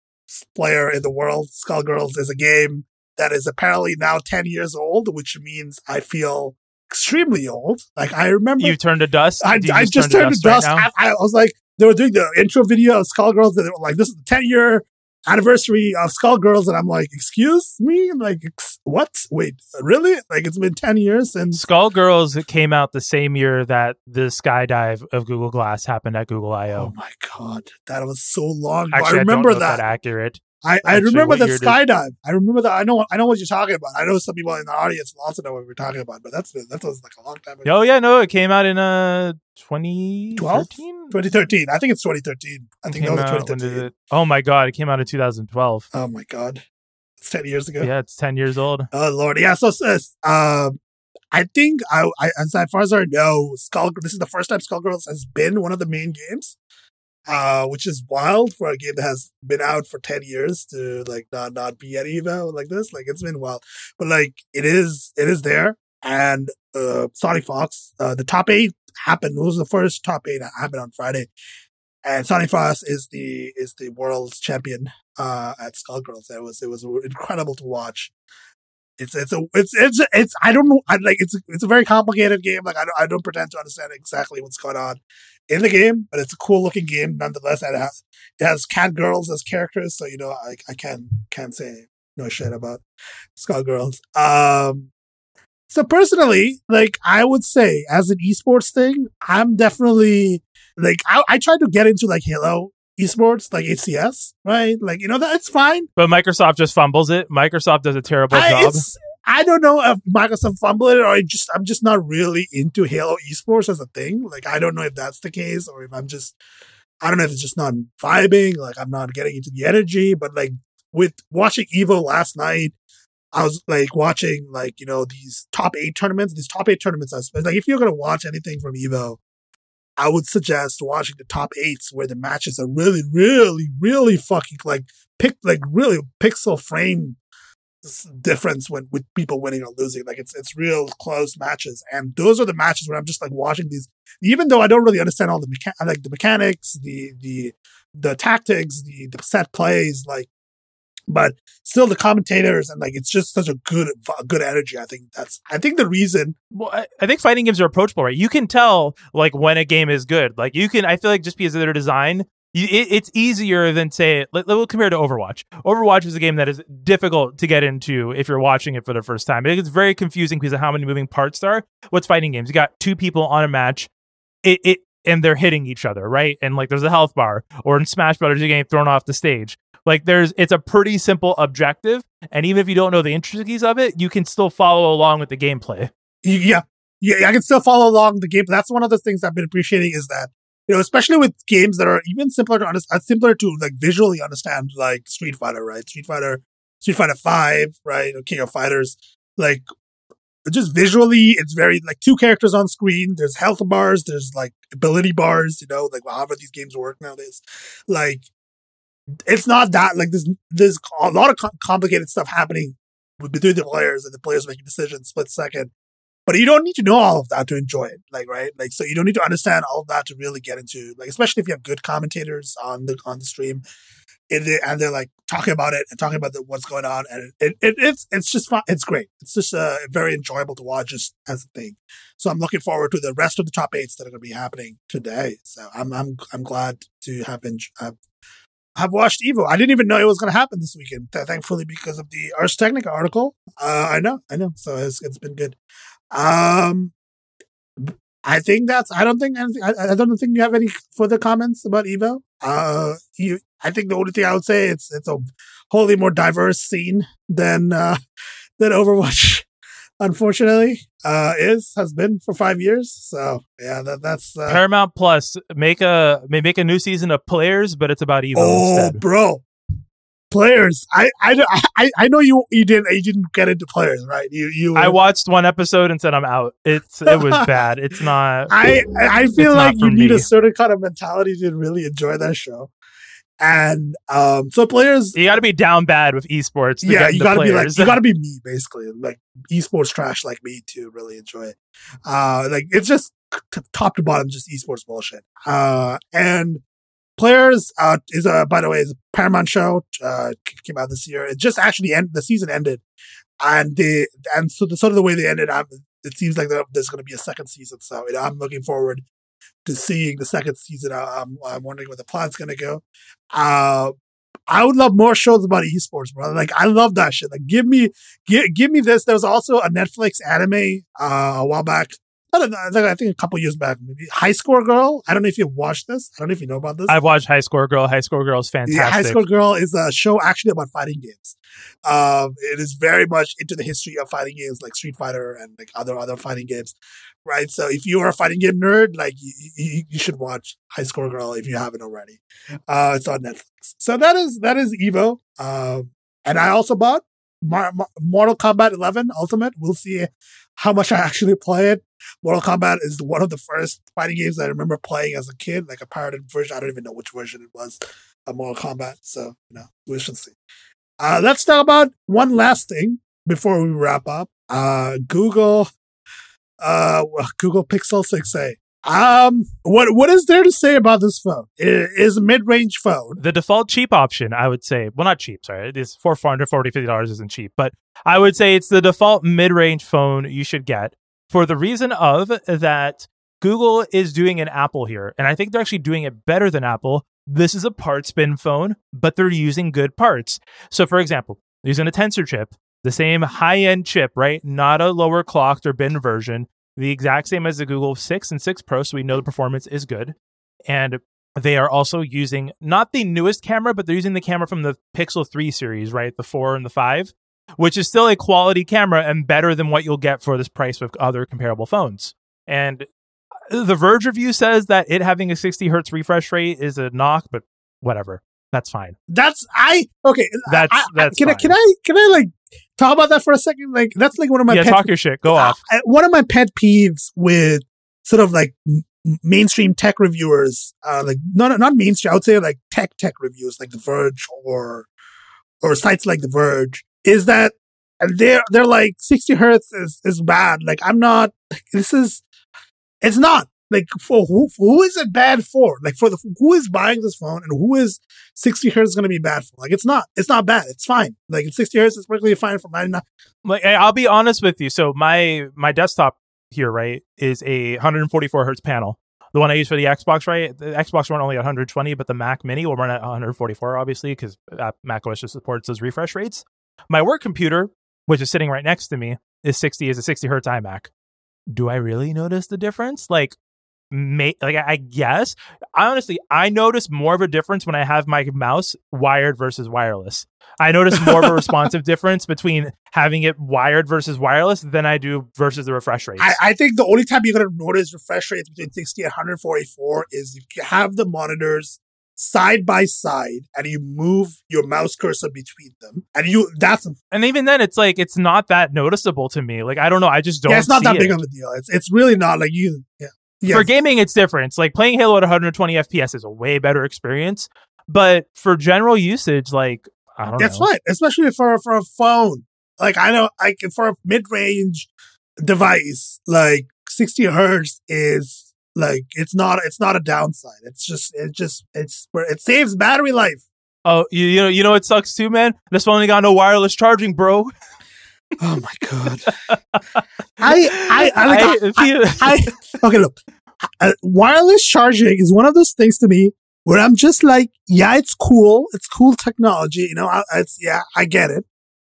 player in the world. Skullgirls is a game that is apparently now ten years old, which means I feel extremely old. Like I remember, You turned to dust. I, I just turned to dust. now? I, I was like, they were doing the intro video of Skullgirls, and they were like, "This is the ten year anniversary of Skullgirls," and I'm like, "Excuse me, like ex- what? Wait, really? Like it's been ten years since." Skullgirls came out the same year that the skydive of Google Glass happened at Google I/O. Oh my god, that was so long. Actually, I remember I if that. accurate. I, I remember the skydive. I remember that. I know. I know what you're talking about. I know some people in the audience will also know what we're talking about. But that's that was like a long time ago. Oh yeah, no, it came out in uh 2013. 2013. I think it's 2013. I think that was out- when did 2013. it- Oh my god, it came out in 2012. Oh my god, it's 10 years ago. Yeah, it's 10 years old. Oh lord, yeah. So, sis, um, I think I, I, as far as I know, Skull. This is the first time Skullgirls has been one of the main games, uh, which is wild for a game that has been out for ten years to like not not be at Evo like this. Like it's been wild, but like it is it is there. And uh, SonicFox, uh, the top eight happened. It was the first top eight that happened on Friday. And SonicFox is the is the world's champion uh, at Skullgirls. It was it was incredible to watch it's it's a it's it's it's I don't know I like it's it's a very complicated game like I don't I don't pretend to understand exactly what's going on in the game but it's a cool looking game nonetheless and it has it has cat girls as characters so you know I I can can't say no shit about Skullgirls um so personally like I would say as an esports thing I'm definitely like I I tried to get into like Halo esports like HCS right like you know that's fine But Microsoft just fumbles it. Microsoft does a terrible I, job. it's- I don't know if Microsoft fumbled it or I just I'm just not really into Halo esports as a thing. Like I don't know if that's the case or if I'm just I don't know if it's just not vibing. Like I'm not getting into the energy. But like with watching Evo last night, I was like watching like you know these top eight tournaments. These top eight tournaments. I was like if you're gonna watch anything from Evo. I would suggest watching the top eights where the matches are really, really, really fucking like pick like really pixel frame difference when with people winning or losing. Like it's it's real close matches, and those are the matches where I'm just like watching these, even though I don't really understand all the mecha- like the mechanics, the the the tactics, the the set plays, like. But still, the commentators and like it's just such a good good energy. I think that's I think the reason Well, I, I think fighting games are approachable, right? You can tell like when a game is good. Like you can, I feel like just because of their design, it, it's easier than say, let, let, compare to Overwatch. Overwatch is a game that is difficult to get into if you're watching it for the first time. It's very confusing because of how many moving parts there are. What's fighting games? You got two people on a match. It, it and they're hitting each other, right? And like there's a health bar, or in Smash Brothers, you're getting thrown off the stage. Like there's, it's a pretty simple objective, and even if you don't know the intricacies of it, you can still follow along with the gameplay. Yeah, yeah, I can still follow along the game. That's one of the things I've been appreciating is that you know, especially with games that are even simpler to understand, uh, simpler to like visually understand, like Street Fighter, right? Street Fighter, Street Fighter Five, right? Or King of Fighters, like just visually, it's very like two characters on screen. There's health bars, there's like ability bars, you know, like however these games work nowadays. Like, it's not that like there's there's a lot of complicated stuff happening between the players and the players making decisions split second but you don't need to know all of that to enjoy it. Like, right? Like, so you don't need to understand all of that to really get into, like, especially if you have good commentators on the, on the stream and, they, and they're like talking about it and talking about the, what's going on. And it, it, it's, it's just fun. It's great. It's just uh, very enjoyable to watch just as a thing. So I'm looking forward to the rest of the top eights that are going to be happening today. So I'm, I'm, I'm glad to have been, have, have watched Evo. I didn't even know it was going to happen this weekend. Thankfully, because of the Ars Technica article. Uh, I know, I know. So it's, it's been good. Um, I think that's. I don't think anything. I, I don't think you have any further comments about Evo. Uh, you. I think the only thing I would say it's it's a wholly more diverse scene than uh than Overwatch. Unfortunately, uh, is has been for five years. So yeah, that that's uh, Paramount Plus make a may make a new season of Players, but it's about Evo. Oh, instead. bro, players. I, I, I, I know you you didn't you didn't get into players, right? You you. I watched one episode and said I'm out. It's it was bad. It's not. I I feel like you need me. a certain kind of mentality to really enjoy that show. And um, so players, you got to be down bad with esports. yeah, you got to be like you got to be me basically, like esports trash like me to really enjoy it. Uh, like it's just top to bottom, just esports bullshit. Uh, and Players uh, is a by the way is a Paramount show uh, came out this year. It just actually end the season ended, and the and so the sort of the way they ended, up, it seems like there's going to be a second season. So you know, I'm looking forward to seeing the second season. I'm, I'm wondering where the plot's going to go. Uh, I would love more shows about esports, bro. Like I love that shit. Like give me, give, give me this. There was also a Netflix anime uh, a while back I don't know. I think a couple years back, maybe High Score Girl. I don't know if you've watched this. I don't know if you know about this. I've watched High Score Girl. High Score Girl is fantastic. Yeah, High Score Girl is a show actually about fighting games. Um, it is very much into the history of fighting games like Street Fighter and like other other fighting games, right? So if you are a fighting game nerd, like you, you, you should watch High Score Girl if you haven't already. Uh, it's on Netflix. So that is that is Evo. Um, and I also bought Mortal Kombat 11 Ultimate. We'll see how much I actually play it. Mortal Kombat is one of the first fighting games I remember playing as a kid, like a pirated version. I don't even know which version it was of Mortal Kombat. So, you know, we should see. Uh, let's talk about one last thing before we wrap up. Uh, Google, uh, Google Pixel 6a. Um, what what is there to say about this phone? It is a mid range phone. The default cheap option, I would say. Well, not cheap. Sorry, it is for four hundred forty fifty dollars isn't cheap, but I would say it's the default mid range phone you should get for the reason of that Google is doing an Apple here, and I think they're actually doing it better than Apple. This is a parts bin phone, but they're using good parts. So, for example, using a Tensor chip, the same high end chip, right? Not a lower clocked or bin version the exact same as the Google 6 and 6 Pro, so we know the performance is good. And they are also using not the newest camera, but they're using the camera from the Pixel 3 series, right? The 4 and the 5, which is still a quality camera and better than what you'll get for this price with other comparable phones. And the Verge review says that it having a 60 hertz refresh rate is a knock, but whatever. That's fine. That's I okay. That's I, that's can fine. I can I can I like talk about that for a second? Like that's like one of my yeah. pet, Talk your shit. Go off. Uh, one of my pet peeves with sort of like mainstream tech reviewers, uh, like not not mainstream. I would say like tech tech reviews, like The Verge or or sites like The Verge, is that they're they're like 60 hertz is is bad. Like I'm not. This is it's not like for who who is it bad for? Like for the who is buying this phone and who is 60 hertz going to be bad for? Like it's not. It's not bad. It's fine. Like 60 hertz is perfectly fine for 99. Like I'll be honest with you. So my my desktop here, right, is a 144 hertz panel. The one I use for the Xbox, right? The Xbox run only at 120, but the Mac Mini will run at 144, obviously, because uh, Mac OS just supports those refresh rates. My work computer, which is sitting right next to me, is 60 is a 60 hertz iMac. Do I really notice the difference? Like may like I guess I honestly I notice more of a difference when I have my mouse wired versus wireless. I notice more of a responsive difference between having it wired versus wireless than I do versus the refresh rates. I, I think the only time you're going to notice refresh rates between 60 and 144 is if you have the monitors side by side and you move your mouse cursor between them and you that's and even then it's like it's not that noticeable to me. Like i don't know. I just don't yeah, it's not that it. big of a deal. It's it's really not like you yeah yes. for gaming it's different. It's like playing halo at 120 fps is a way better experience. But for general usage like i don't know. that's know. fine especially for for a phone. Like i know like for a mid-range device like 60 hertz is like it's not it's not a downside. It's just it just it's where it saves battery life. Oh, you, you know you know it sucks too, man. This phone ain't got no wireless charging, bro. Oh my god. I I I, like, I, I, I okay look. Uh, wireless charging is one of those things to me where I'm just like, yeah, it's cool. It's cool technology. You know, I, it's, yeah, I get it.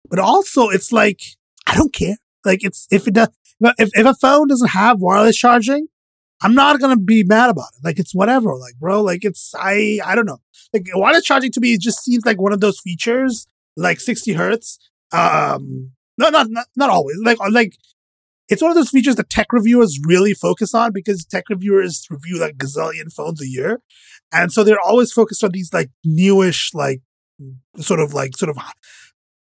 But also it's like, I don't care. Like it's, if it does, if, if a phone doesn't have wireless charging, I'm not gonna be mad about it. Like it's whatever. Like bro, like it's I I don't know. Like wireless charging to me it just seems like one of those features, like 60 hertz. Um, no, not not not always. Like like it's one of those features that tech reviewers really focus on because tech reviewers review like gazillion phones a year, and so they're always focused on these like newish like sort of like sort of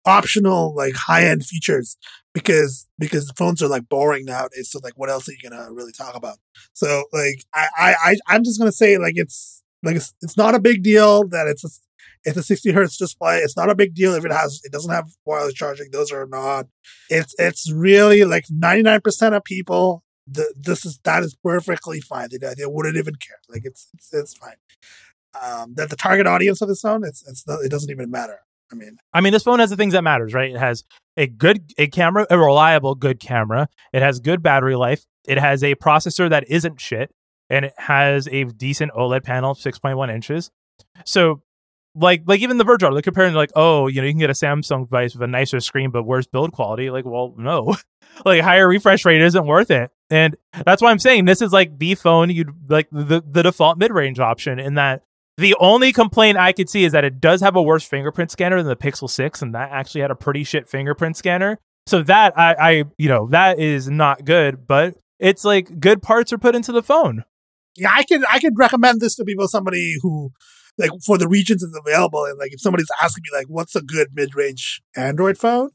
optional like high end features because because phones are like boring nowadays. So like, what else are you gonna really talk about? So like, I I I'm just gonna say like it's like it's, it's not a big deal that it's a it's a 60 hertz display. It's not a big deal if it has it doesn't have wireless charging. Those are not. It's it's really like 99 percent of people. The, this is that is perfectly fine. They, they wouldn't even care. Like it's it's, it's fine. Um, that the target audience of this phone, it's it's it doesn't even matter. I mean, I mean, this phone has the things that matters, right? It has a good a camera, a reliable good camera. It has good battery life. It has a processor that isn't shit, and it has a decent OLED panel, six point one inches. So, like, like even the Verge are like comparing, like, oh, you know, you can get a Samsung device with a nicer screen but worse build quality. Like, well, no, like higher refresh rate isn't worth it, and that's why I'm saying this is like the phone you'd like the the default mid range option in that the only complaint I could see is that it does have a worse fingerprint scanner than the Pixel 6, and that actually had a pretty shit fingerprint scanner. So that I, I you know, that is not good, but it's like good parts are put into the phone. Yeah, I could I could recommend this to people, somebody who like for the regions it's available, and like if somebody's asking me like what's a good mid range Android phone,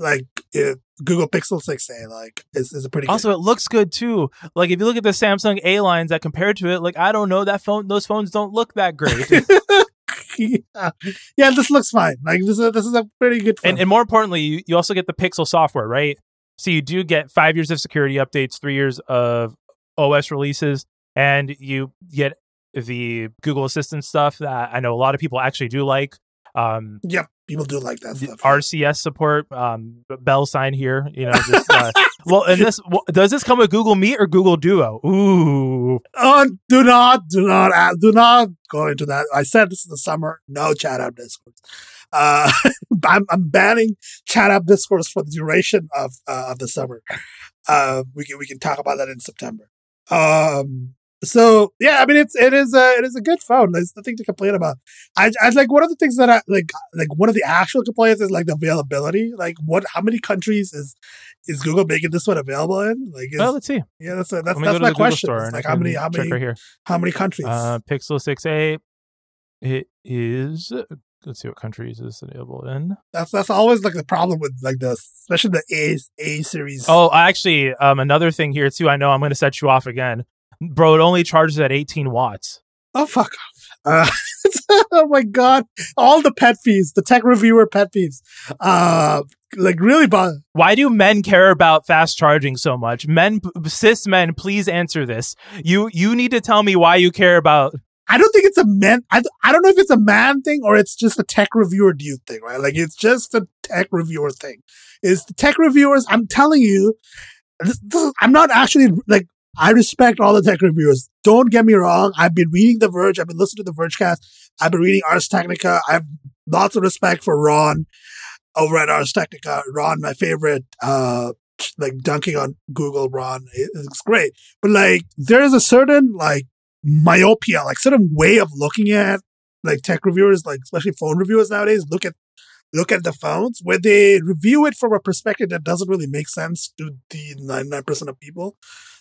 like it, Google Pixel 6a like is, is a pretty also good. it looks good too. Like if you look at the Samsung A lines that compared to it, like I don't know that phone those phones don't look that great. yeah. yeah, this looks fine. Like this is this is a pretty good phone. And, and more importantly, you, you also get the Pixel software, right? So you do get five years of security updates, three years of OS releases, and you get the Google Assistant stuff that I know a lot of people actually do like. Um, yep, people do like that stuff. RCS support, um, bell sign here. You know, just, uh, well, and this does this come with Google Meet or Google Duo? Ooh, oh, do not, do not, uh, do not go into that. I said this is the summer. No chat app discourse. Uh, I'm, I'm banning chat app discourse for the duration of uh, of the summer. Uh, we can we can talk about that in September. Um, so yeah, I mean it's it is a it is a good phone. There's nothing to complain about. I, I like one of the things that I like like one of the actual complaints is like the availability. Like what how many countries is is Google making this one available in? Like is, well, let's see. Yeah, that's a, that's that's my question. Like how many how many right here. how many countries? Uh, Pixel 6a it is let's see what countries is available in. That's that's always like the problem with like the especially the A A series. Oh, actually, um, another thing here too. I know I'm going to set you off again bro, it only charges at 18 watts. Oh, fuck off. Uh, oh my God. All the pet peeves, the tech reviewer pet peeves. Uh, like really bad. Why do men care about fast charging so much? Men, cis men, please answer this. You, you need to tell me why you care about. I don't think it's a man. I, I don't know if it's a man thing or it's just a tech reviewer dude thing, right? Like it's just a tech reviewer thing. Is the tech reviewers, I'm telling you, this, this, I'm not actually like I respect all the tech reviewers. Don't get me wrong. I've been reading The Verge. I've been listening to The Vergecast. I've been reading Ars Technica. I have lots of respect for Ron over at Ars Technica. Ron, my favorite, uh, like dunking on Google, Ron. It's great, but like there is a certain like myopia, like certain way of looking at like tech reviewers, like especially phone reviewers nowadays, look at look at the phones where they review it from a perspective that doesn't really make sense to the 99% of people.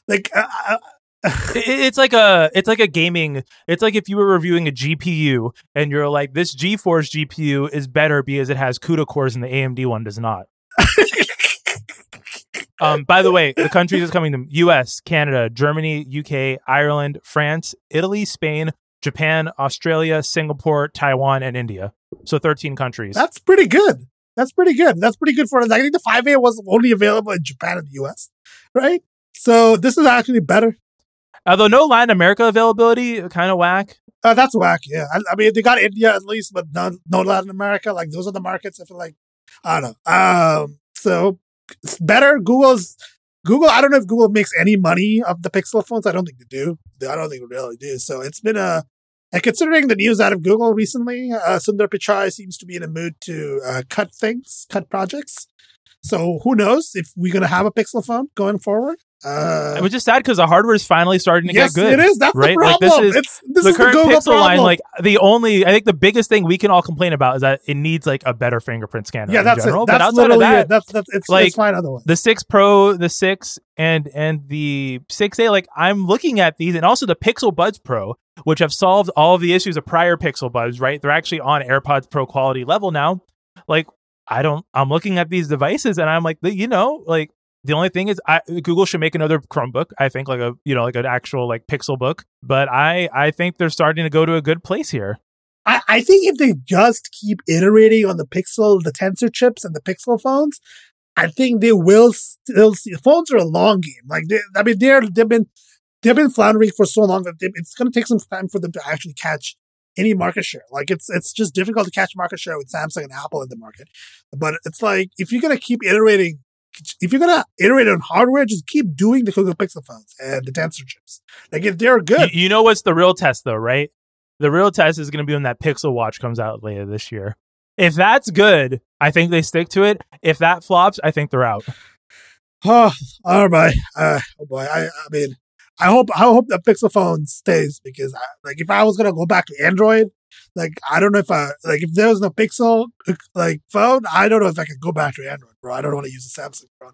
Like, uh, it's like a it's like a gaming it's like if you were reviewing a gpu and you're like this geforce gpu is better because it has cuda cores and the amd one does not. Um by the way the countries is coming to us canada germany uk ireland france italy spain japan australia singapore taiwan and india. So 13 countries. That's pretty good. That's pretty good. That's pretty good for us i think the 5a was only available in japan and the us right so this is actually better Although no Latin America availability, kind of whack. Uh, that's whack. Yeah, I, I, mean they got India at least, but no, no Latin America. Like those are the markets. I feel like I don't know. Um, so it's better. Google's Google. I don't know if Google makes any money of the Pixel phones. I don't think they do. I don't think they really do. So it's been a. And considering the news out of Google recently, uh, Sundar Pichai seems to be in a mood to uh, cut things, cut projects. So who knows if we're going to have a Pixel phone going forward? Uh, it was just sad because the hardware is finally starting to yes, get good. It is. That's right. The problem. Like this is it's, this the is current the Pixel problem. line. Like the only, I think the biggest thing we can all complain about is that it needs like a better fingerprint scanner. Yeah, that's general. it. That's but outside of that, it. That's that's it's, like it's fine otherwise. The six Pro, the six, and and the six A. Like I'm looking at these, and also the Pixel Buds Pro, which have solved all of the issues of prior Pixel Buds. Right, they're actually on AirPods Pro quality level now. Like I don't. I'm looking at these devices, and I'm like, you know, like the only thing is, I, Google should make another Chromebook. I think like a you know like an actual like Pixel book. But I I think they're starting to go to a good place here. I, I think if they just keep iterating on the Pixel, the Tensor chips, and the Pixel phones, I think they will still see. Phones are a long game. Like they, I mean, they're they've been they've been floundering for so long that they, it's going to take some time for them to actually catch any market share. Like it's it's just difficult to catch market share with Samsung and Apple in the market. But it's like if you're going to keep iterating if you're gonna iterate on hardware, just keep doing the Google Pixel phones and the Tensor chips. Like if they're good, you, you know what's the real test though, right? The real test is going to be when that Pixel Watch comes out later this year. If that's good, I think they stick to it. If that flops, I think they're out. Oh, all right. Uh, oh boy. I, I mean, I hope I hope the Pixel phone stays because I, like if I was gonna go back to Android, like I don't know if I like if there was no Pixel like phone, I don't know if I could go back to Android, bro. I don't want to use a Samsung phone.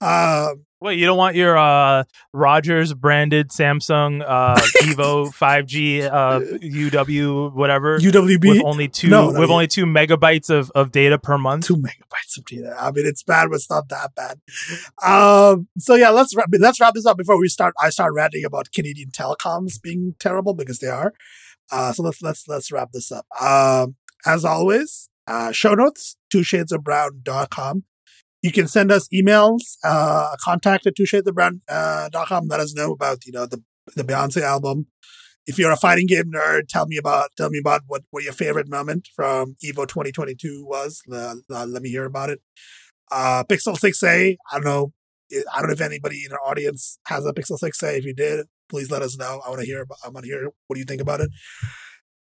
Um, Wait, you don't want your uh, Rogers branded Samsung uh, Evo 5G uh, UW whatever UWB with only two no, with only two megabytes of, of data per month. Two megabytes of data. I mean, it's bad, but it's not that bad. Um, so yeah, let's wrap, let's wrap this up before we start. I start ranting about Canadian telecoms being terrible because they are. Uh, so let's let's let's wrap this up. Um, as always, uh, show notes, two shades of brown.com. You can send us emails, uh, contact at two shades of brown.com. Uh, let us know about, you know, the, the Beyonce album. If you're a fighting game nerd, tell me about, tell me about what, what your favorite moment from Evo 2022 was. Uh, let me hear about it. Uh, Pixel 6a, I don't know. I don't know if anybody in our audience has a Pixel 6a. If you did, please let us know. I want to hear. I want to hear what do you think about it.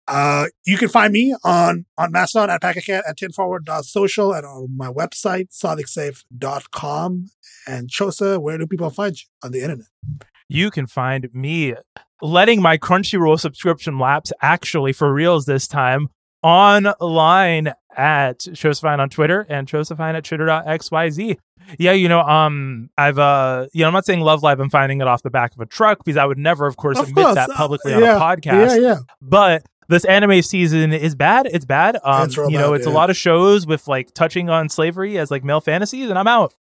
Uh, you can find me on on Mastodon at PacketCat at tenforward.social and on my website sonicsafe.com. And Chosa, where do people find you on the internet? You can find me letting my Crunchyroll subscription lapse actually for reals this time online at Josefine on Twitter and Josefine at twitter.xyz. Yeah, you know, um, I've, uh, you know, I'm not saying Love Live, I'm finding it off the back of a truck because I would never, of course, of admit course. that Uh, publicly yeah, on a podcast. Yeah, yeah. But this anime season is bad. It's bad. Um, you know, bad, it's yeah. a lot of shows with like touching on slavery as like male fantasies, and I'm out.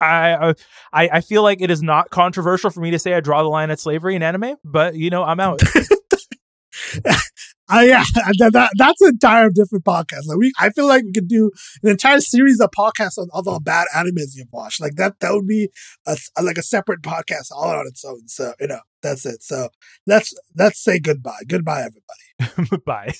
I, I I feel like it is not controversial for me to say I draw the line at slavery in anime, but you know, I'm out. Uh, yeah, that, that, that's an entire different podcast. Like we, I feel like we could do an entire series of podcasts on all the bad animes you've watched. Like that, that would be a, like a separate podcast all on its own. So you know, that's it. So let's let's say goodbye. Goodbye, everybody. Bye.